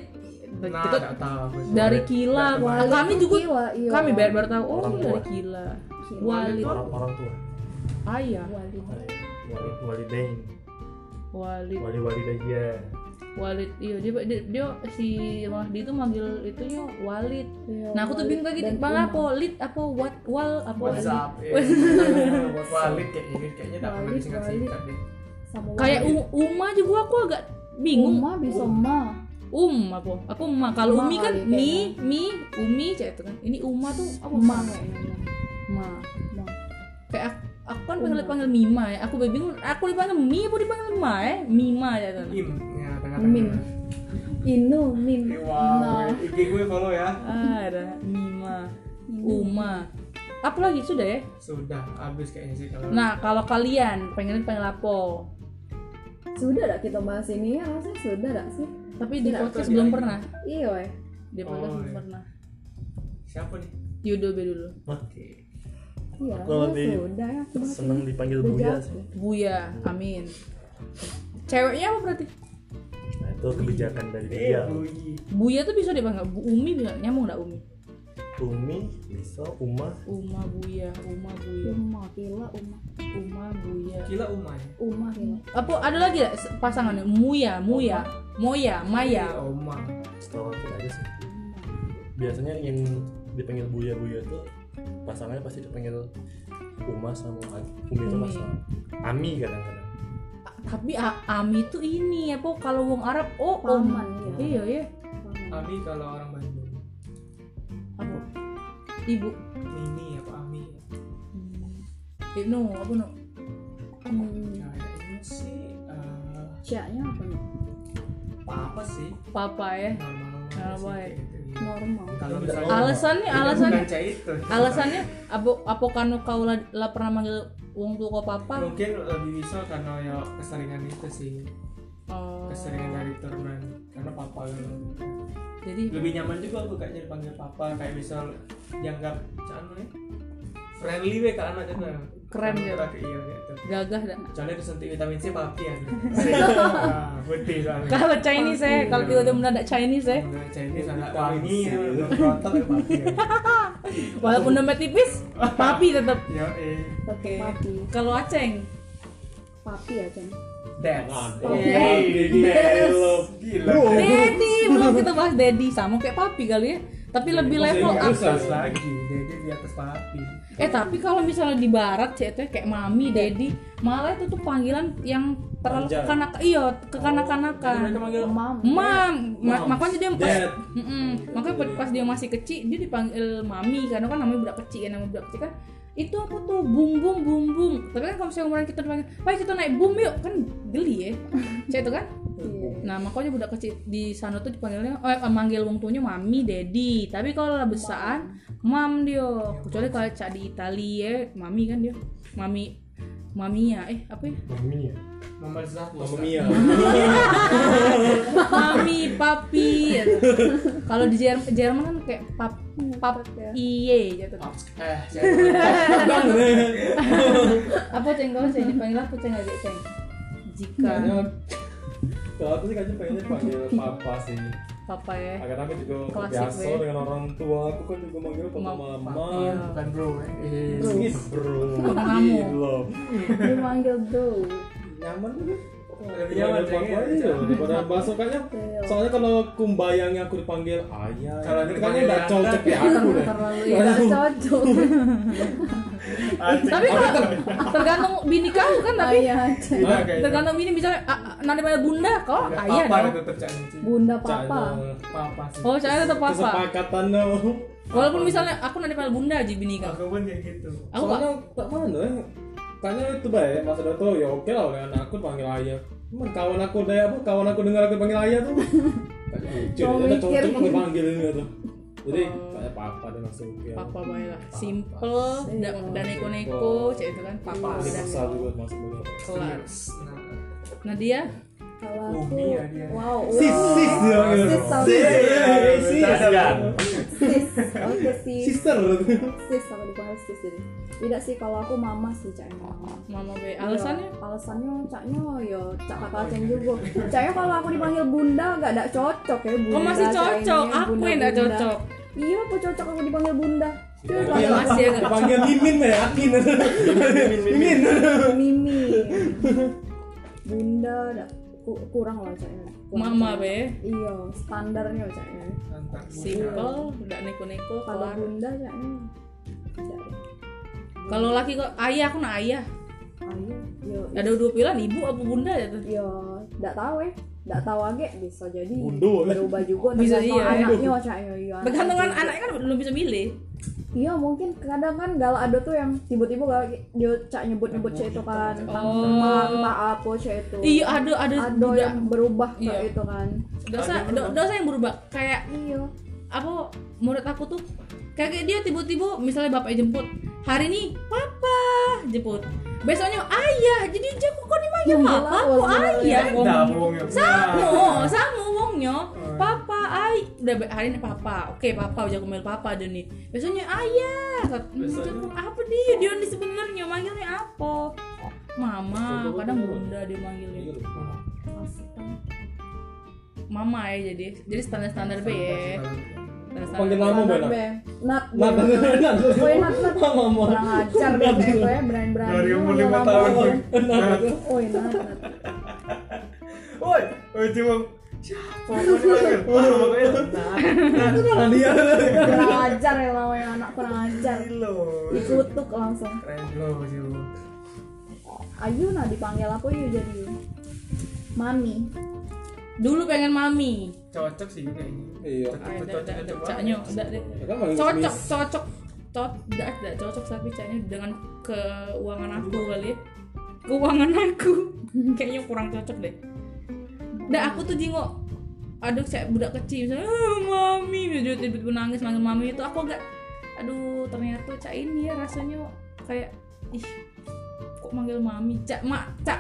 Nah, Kita tahu. dari kila tahu. kami juga Kila, iya. kami baru baru tahu oh dari kila walid Orang orang tua. ayah Walid. Wali walidain. Walid. Wali walidaya. walid iya dia, dia, dia si Mahdi itu manggil itunya walid. Iya, nah aku tuh bingung kayak gitu dan bang apa lid apa what wal apa What's walid? up? ya. Walid kayak ini kayaknya nggak perlu Walid, disingkat-singkat deh. kayak Walid. Uma juga aku agak bingung. Uma bisa ma um apa? Aku ma kalau umi kan mi mi umi cek itu kan. Ini uma tuh apa ma kayaknya ma ma kayak aku, aku kan panggil panggil mima ya. Aku bingung aku dipanggil mi apa dipanggil ma ya? Mima ya tuh Im, ya Min. inu min Wow, nah IG gue follow ya. ah, ada mima. Uma. Apa lagi? Sudah ya? Sudah habis kayaknya sih kalau. nah kalau kalian pengen panggil apa? Sudah dak kita bahas ini ya? Rasanya sudah dak sih? Tapi di podcast belum lagi. pernah. Iya weh. Di podcast Oh, belum iya. pernah. Siapa nih? Yudo be dulu. Oke. Iya Kalau ya di- ya Seneng dipanggil Buya sih. Buya amin. Ceweknya apa berarti? Nah, itu kebijakan dari Eh, dia. Buyi. Buya tuh bisa dipanggil Bu Umi bisa nyambung nggak Umi? Umi, bisa, Uma, Uma Buya Uma Buya. Uma kila Uma. Uma Buya. Gila Uma ya. Uma kila apa ada lagi ya pasangannya? Muya Muya. Moya Maya. Iya, Uma. setahu aku aja sih. Biasanya yang dipanggil Buya Buya tuh pasangannya pasti dipanggil Uma sama Umi itu mas Ami kadang-kadang. tapi A- Ami tuh ini apa kalau wong Arab oh om Paman, iya ya Paman. Ami kalau orang Bandung. apa ibu Mimi apa Ami? eh, no apa no Hmm, Kayaknya sih eh, Ciaknya apa nih? apa sih? papa ya Normal-normal Normal sih ya. kayak gitu. iya. Normal. Kalau misalnya alasannya alasannya alasannya apa apa karena kau lah, lah pernah manggil wong tua kau papa? Mungkin lebih bisa karena ya keseringan itu sih. Oh, Keseringan dari turunan karena papa kan. jadi lebih nyaman juga aku kayaknya dipanggil papa. Kayak bisa dianggap cano ya friendly we ke anak gitu Keren gitu gitu. iya gitu gagah dah. Soalnya disuntik vitamin C papi ya. Ah, putih soalnya. Kalau Chinese ya kalau tiba-tiba mendadak Chinese ya Mengenai Chinese agak wangi ya belum rontok ya papi ya. Walaupun dompet tipis papi tetap ya eh oke kalau Aceng? Papi ya, Ceng. dance gila. Daddy belum kita bahas Daddy sama kayak papi kali ya. Tapi lebih level up atas lagi jadi di atas papi eh tapi kalau misalnya di barat sih itu kayak mami Daddy malah itu tuh panggilan yang terlalu kekanak iya kekanak-kanakan manggil Mam. mam Ma- makanya dia pas Dad. Mm-mm. makanya pas- pas dia masih kecil dia dipanggil mami karena kan namanya budak kecil kan namanya budak kecil kan itu apa tuh? Bum bum bum bum tapi kan kalau misalnya umuran kita dipanggil Pak kita naik bum yuk. Kan geli ya. Saya itu kan? Iya. nah makanya budak kecil di sana tuh dipanggilnya eh, manggil wong tuanya mami daddy. Tapi kalau lah besaan mam. dia. Kecuali kalau cak di Italia mami kan dia. Mami maminya eh apa ya? Mami ya. Mama Zah Mamma Mia. mami papi. Gitu. kalau di Jerman, Jerman kan kayak pap pap iye gitu. Eh apa ceng kau ceng dipanggil apa ceng aja ceng jika kalau aku sih kayaknya pengennya panggil papa sih. Papa ya Agar aku juga Klasik, biasa weh. dengan orang tua aku kan juga manggil papa Ma- mama. Iya. bukan bro eh Ih, bro. Kamu. Gila. Dipanggil do. Nyaman tuh. Iya, daripada bakso kayaknya. Iya. Soalnya kalau kumbayangnya aku dipanggil ayah, Kalau itu dipanggil kayaknya udah anda. cocok di aku deh. terlalu tidak cocok. Tapi kalau tergantung bini kamu kan tapi Iya, kayaknya. tergantung bini. misalnya ah, ah, nanti pada bunda kok. Ayah Papa dong. bunda papa. Papa sih. oh saya tetap papa. Kesepakatan dong. walaupun misalnya aku nanti pada bunda aja bini kamu Aku pun kayak gitu. aku Soalnya nggak tak mana ya. Kayaknya itu baik, Mas Dato ya oke lah oleh anak aku panggil ayah. Cuman kawan aku udah apa? Kawan aku dengar aku panggil ayah tuh. Lucu, Cuma mikir cocok gitu. panggil panggil ini tuh. Jadi kayak papa dan langsung oke. papa baik lah simple da- dan neko-neko cek itu kan papa Ini udah juga masuk kelar Nah, nah dia kalau aku Umi ya dia. wow Sis, sis sis sama Sis, sis. Sis. Oke sis. Sister. sis sama dipanggil sis jadi tidak sih kalau aku mama sih caknya mama mama be alasannya? Ya, alasannya caknya ya cak kakak aceng juga. Caknya kalau aku dipanggil bunda gak ada cocok ya bunda kok masih caknya, cocok? aku bunda, yang bunda. cocok. Iya aku cocok aku dipanggil bunda. Iya, panggil masih agak Panggil Mimin ya, Akin. Mimin. Mimi bunda da, ku- kurang lah caknya mama be. Iya standarnya caknya simple udah neko-neko kalau bunda caknya tidak deh. kalau laki kok ayah aku nak ayah. Ayo yo ada dua pilihan ibu apa bunda ya tuh? Yo nggak tahu ya nggak tahu aja bisa jadi. Bundo. berubah juga Bisa iya. anaknya caknya iya. Tergantung kan anaknya kan belum bisa milih Iya mungkin kadang kan gal ada tuh yang tiba-tiba gal dia cak nyebut-nyebut cek itu kan tentang Oh. teman tak apa cek itu. iya ada ada Ada yang berubah Iya. kayak itu kan. dosa do- dosa yang berubah kayak Iya. apa menurut aku tuh kayak dia tiba-tiba misalnya bapaknya jemput hari ini papa jemput besoknya ayah jadi dia kok dipanggil papa? Kok ayah? Beda ngomongnya wongnya. sama sama wongnya. Papa ay udah be- hari ini papa. Oke papa udah aku manggil papa dan nih. Besoknya ayah. Besoknya? Besoknya, apa dia? Dia nih sebenarnya manggilnya apa? Mama kadang bunda dia manggilnya. Kan. mama. Ya jadi jadi standar standar B ya Panggil B. nama Standar benar. be. Nat. Nat, nat, nat. Woi nat nat. Mama. Kurang ajar deh gue berani-berani. Dari umur manggil lima nama tahun nat nat. Woi, woi cuma siapa nah, Itu kan dia. Kurang ajar ya namanya anak kurang ajar. lo. Dikutuk langsung. Keren lo sih. Ayu nah dipanggil aku yuk jadi mami. Dulu pengen mami. Cocok sih kayaknya. Iya. Cocok, cocok, cocok cocok cocok cocok cocok tapi caknya dengan keuangan aku kali ya keuangan aku. Kayaknya kurang cocok deh. Udah aku tuh jingok aduh saya budak kecil. Misalnya "Ah, mami. Dia tiba-tiba nangis manggil mami itu. Aku agak aduh ternyata cak ini ya rasanya kayak ih kok manggil mami? Cak mak cak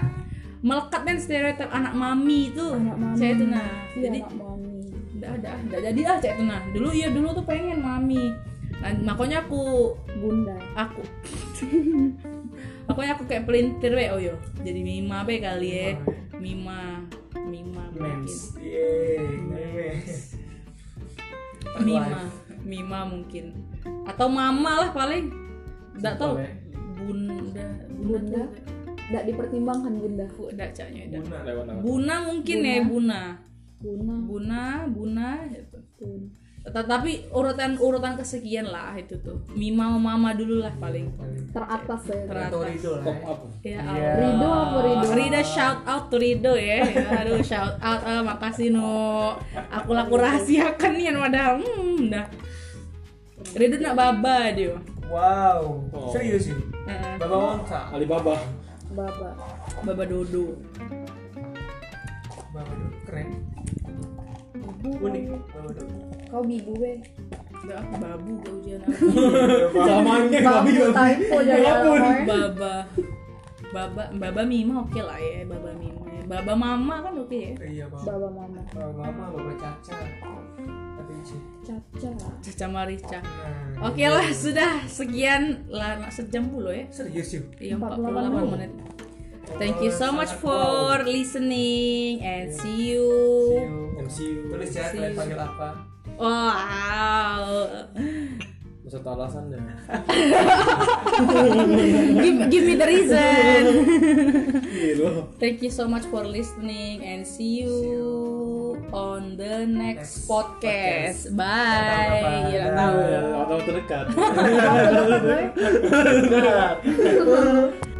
melekat kan stereotip anak mami itu. Anak mami. saya itu nah Iya jadi anak mami. udah ada udah jadi ah cek itu nah. Dulu iya dulu tuh pengen mami. Nah makanya aku Bunda. aku. Makanya aku kayak pelintir we oh yo jadi mima be kali ya. Mima mima mungkin. Mima mima mungkin. Atau mama lah paling. Nggak tahu. Bunda? Bunda. Nggak dipertimbangkan bunda. udah caknya Buna. Lewat buna mungkin ya buna Buna. buna buna gitu. Bun. tetapi urutan urutan kesekian lah itu tuh mima mama dulu lah paling Teratas ya. Teratas. Atau Rido lah. Top up. ya Iya. Allah. Rido apa Rido? Rido shout out to Rido ya. Ya, Aduh shout out ah, makasih no. Aku laku rahasiakan nih padahal hmm dah. Rido nak baba dia. Wow. Oh. Serius sih. Heeh. Baba Wongsa. Alibaba. Baba. Baba Dodo. Baba Dodo. Keren. Ibu. Unik. Baba Dodo. Kau bibu be. Udah aku babu ujian aku. Zamannya babi Babu babi. apa? Baba. Baba Baba Mima oke lah ya, Baba Mima. Baba Mama kan oke ya. Iya, Baba. Baba mama. Baba Mama, Baba Caca. Caca. Caca Marica. Nah. Oke lah, sudah sekian lah sejam puluh ya. Serius yuk. Iya, 48 48 menit. Thank you so much for listening and see you. See you. MCU. Tulis ya See kalian you. panggil apa. Wow. Beserta alasannya give, give me the reason. Thank you so much for listening and see you on the next Next podcast. podcast. bye. Tahu ya tahu. Atau terdekat